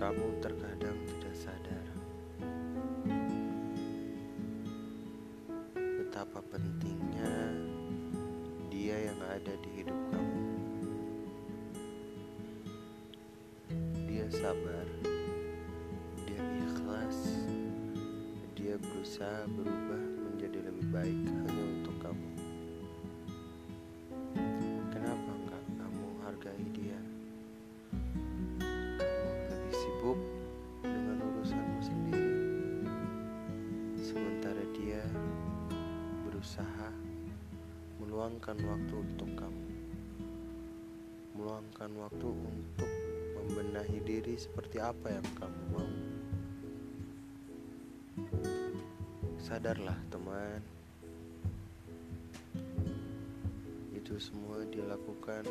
Kamu terkadang tidak sadar betapa pentingnya dia yang ada di hidup kamu. Dia sabar, dia ikhlas, dia berusaha berubah menjadi lebih baik hanya meluangkan waktu untuk kamu, meluangkan waktu untuk membenahi diri seperti apa yang kamu mau. Sadarlah, teman, itu semua dia lakukan